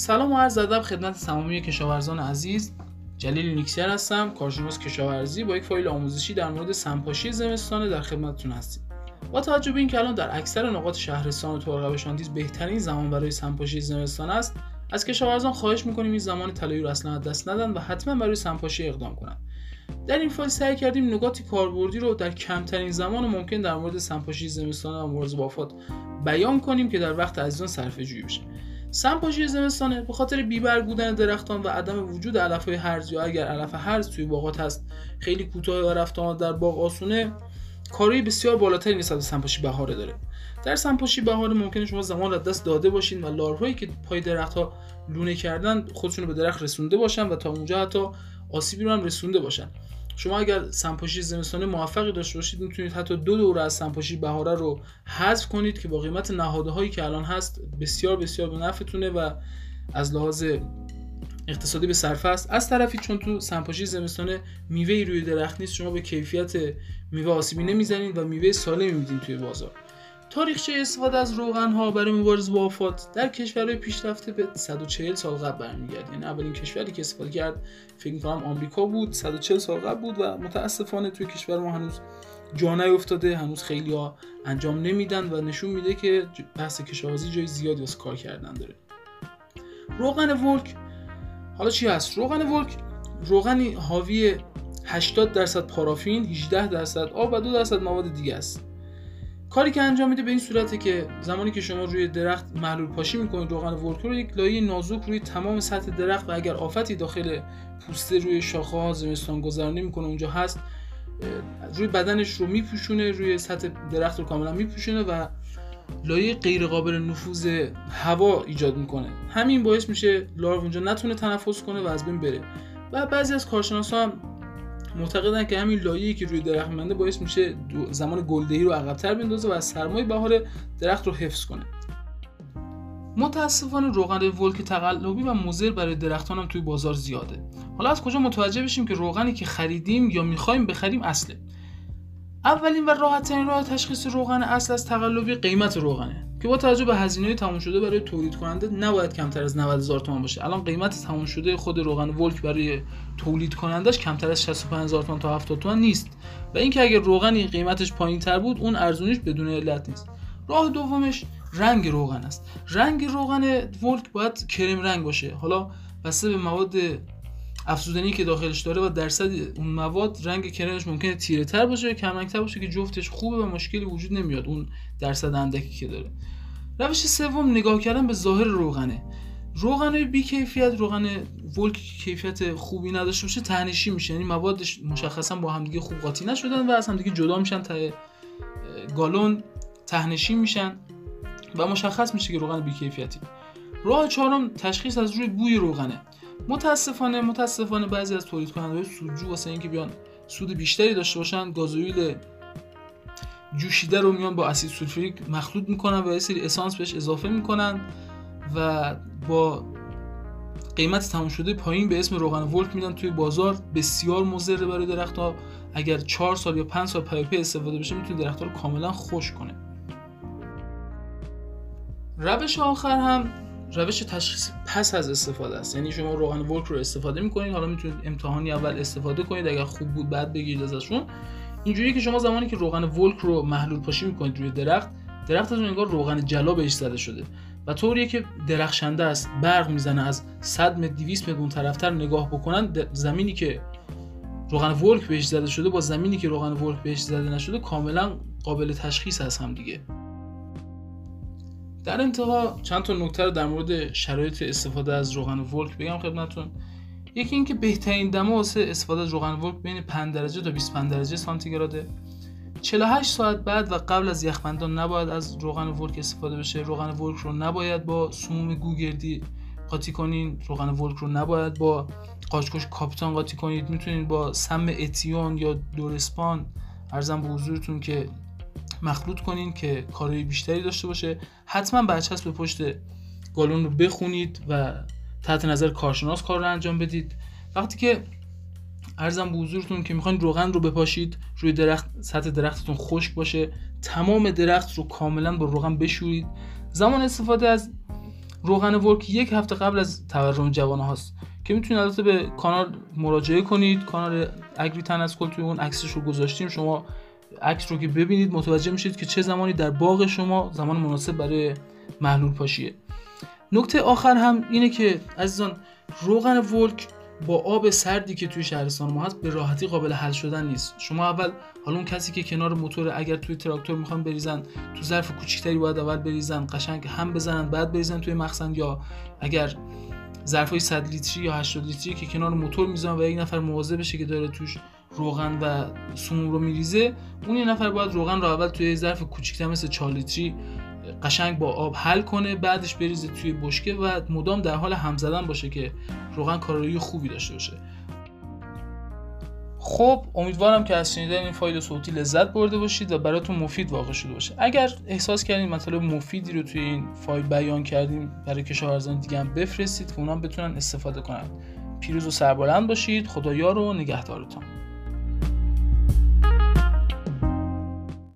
سلام و عرض ادب خدمت تمامی کشاورزان عزیز. جلیل نیکسیر هستم کارشناس کشاورزی با یک فایل آموزشی در مورد سمپاشی زمستانه در خدمتتون هستیم. با توجه به اینکه الان در اکثر نقاط شهرستان و ترقب شانتیز بهترین زمان برای سمپاشی زمستان است از کشاورزان خواهش می‌کنیم این زمان طلایی رو اصلا دست ندن و حتما برای سمپاشی اقدام کنند در این فایل سعی کردیم نکات کاربردی رو در کمترین زمان ممکن در مورد سمپاشی زمستان و مبارزه با آفات بیان کنیم که در وقت عزیزان صرفه جویی بشه. سمپاشی زمستانه به خاطر بیبرگ بودن درختان و عدم وجود علفهای هرز یا اگر علف هرز توی باغات هست خیلی کوتاه و رفت در باغ آسونه کاری بسیار بالاتری نسبت به سمپاشی بهاره داره. در سمپاشی بهاره ممکنه شما زمان را دست داده باشین و لارهایی که پای درخت ها لونه کردن خودشون به درخت رسونده باشن و تا اونجا حتی آسیبی رو هم رسونده باشن. شما اگر سمپاشی زمستانه موفقی داشته باشید می‌تونید حتی دو دوره از سمپاشی بهاره رو حذف کنید که با قیمت نهاده هایی که الان هست بسیار بسیار به نفعتونه و از لحاظ اقتصادی به صرفه است. از طرفی چون تو سمپاشی زمستانه میوه روی درخت نیست شما به کیفیت میوه آسیبی نمی‌زنید و میوه سالمی میدین توی بازار. تاریخچه استفاده از روغن ها برای مبارزه با آفات در کشورهای پیشرفته به 140 سال قبل برمیگرده. یعنی اولین کشوری که استفاده کرد فکر می‌کنم آمریکا بود 140 سال قبل بود و متاسفانه توی کشور ما هنوز جا نیفتاده هنوز خیلی ها انجام نمیدن و نشون میده که بحث کشاورزی جای زیادی واسه کار کردن داره. روغن ولک حالا چی هست؟ روغن ولک روغنی حاوی 80 درصد پارافین 18 درصد آب و 2 درصد مواد دیگه است. کاری که انجام میده به این صورته که زمانی که شما روی درخت محلول پاشی می‌کنید روغن ولکر رو یک لایه نازک روی تمام سطح درخت و اگر آفتی داخل پوسته روی شاخه ها زمستان گذرانی می‌کنه اونجا هست روی بدنش رو میپوشونه روی سطح درخت رو کاملا میپوشونه و لایه غیر قابل نفوذ هوا ایجاد می‌کنه. همین باعث میشه لارو اونجا نتونه تنفس کنه و از بین بره. و بعضی از کارشناسا هم معتقدن که همین لایه‌ای که روی درخت منده باعث میشه زمان گلدهی رو عقبتر بندازه و از سرمای بهار درخت رو حفظ کنه. متاسفانه روغن ولک تقلبی و مضر برای درختان هم توی بازار زیاده. حالا از کجا متوجه بشیم که روغنی که خریدیم یا می‌خوایم بخریم اصله؟ اولین و راحت ترین راه تشخیص روغن اصل از تقلبی قیمت روغنه. که با توجه به هزینه تموم شده برای تولید کننده نباید کمتر از 90 هزار تومان باشه. الان قیمت تموم شده خود روغن ولک برای تولید کنندش کمتر از 65 هزار تومان تا 70 تومان نیست. و اینکه اگر روغنی قیمتش پایین تر بود اون ارزونیش بدون علت نیست. راه دومش رنگ روغن است. رنگ روغن ولک باید کرم رنگ باشه. حالا بسته به مواد افزودنی که داخلش داره و درصد اون مواد رنگ کرمش ممکنه تیره تر باشه یا کم تر باشه که جفتش خوبه و مشکلی وجود نمیاد اون درصد اندکی که داره. روش سوم نگاه کردن به ظاهر روغنه. روغن بی کیفیت روغن ولک کیفیت خوبی نداشته باشه تهنشی میشه. یعنی موادش مشخصا با همدیگه خوب قاطی نشدن و از همدیگه جدا میشن تا گالون تهنشی میشن و مشخص میشه که روغن بی کیفیتی راه چهارم تشخیص از روی بوی روغنه. متاسفانه متاسفانه بعضی از تولید کننده سودجو واسه اینکه بیان سود بیشتری داشته باشن گازوئیل جوشیده رو میان با اسید سولفوریک مخلوط می‌کنن و یه سری اسانس بهش اضافه می‌کنن و با قیمت تموم شده پایین به اسم روغن ولک میدن توی بازار. بسیار مضر برای درختها. اگر 4 سال یا 5 سال پی استفاده بشه می‌تونه درختها رو کاملا خوش کنه. روش آخر هم روش تشخیص پس از استفاده است. یعنی شما روغن ولک رو استفاده می‌کنید حالا می‌تونید امتحانی اول استفاده کنید اگر خوب بود بعد بگیرید ازشون. اینجوری که شما زمانی که روغن ولک رو محلول پاشی می‌کنید روی درخت درختتون انگار روغن جلا بهش زده شده. و طوریه که درخشنده است برق می‌زنه از 100 متر 200 متر اون طرفتر نگاه بکنن زمینی که روغن ولک بهش زده شده با زمینی که روغن ولک بهش زده نشده کاملا قابل تشخیص هست هم دیگه. در انتها چند تا نکته رو در مورد شرایط استفاده از روغن ولک بگم خدمتتون. یکی اینکه بهترین دما واسه استفاده از روغن ولک بین 5 درجه تا 25 درجه سانتیگراده. 48 ساعت بعد و قبل از یخبندان نباید از روغن ولک استفاده بشه. روغن ولک رو نباید با سموم گوگردی قاطی کنین. روغن ولک رو نباید با قاشقش کاپیتان قاطی کنید. می‌تونید با سم اتیون یا دورسپان ارزم به حضورتون که مخلوط کنین که کارهای بیشتری داشته باشه. حتما برچسب به پشت گالون رو بخونید و تحت نظر کارشناس کار رو انجام بدید. وقتی که ارزم به حضورتون که می‌خواین روغن رو بپاشید روی درخت سطح درختتون خشک باشه تمام درخت رو کاملا با روغن بشورید. زمان استفاده از روغن ورک یک هفته قبل از تورم جوانه هاست که می‌تونید البته به کانال مراجعه کنید. کانال اگری تن از توی اون عکسش رو گذاشتیم. شما عکس رو که ببینید متوجه میشید که چه زمانی در باغ شما زمان مناسب برای محلول پاشیه. نکته آخر هم اینه که عزیزان روغن ولک با آب سردی که توی شهرستان ما هست به راحتی قابل حل شدن نیست. شما اول حالا اون کسی که کنار موتور اگر توی تراکتور می‌خوان بریزن تو ظرف کوچیکتری باید اول بریزن قشنگ هم بزنن بعد بریزن توی مخزن یا اگر ظرفای 100 لیتری یا 80 لیتری که کنار موتور می‌ذارن و یک نفر مواظب بشه که داره توش روغن و سموم رو میریزه اون یه نفر باید روغن رو اول توی ظرف کوچیکتر مثل 4 لیتری قشنگ با آب حل کنه بعدش بریزه توی بشکه و مدام در حال هم زدن باشه که روغن کارایی خوبی داشته باشه. خب امیدوارم که از شنیدن این فایل صوتی لذت برده باشید و براتون مفید واقع شده باشه. اگر احساس کردین مطالب مفیدی رو توی این فایل بیان کردیم برای کشاورزان دیگه هم بفرستید که اونا بتونن استفاده کنن. پیروز و سربلند باشید. خدایا رو نگهدارتان.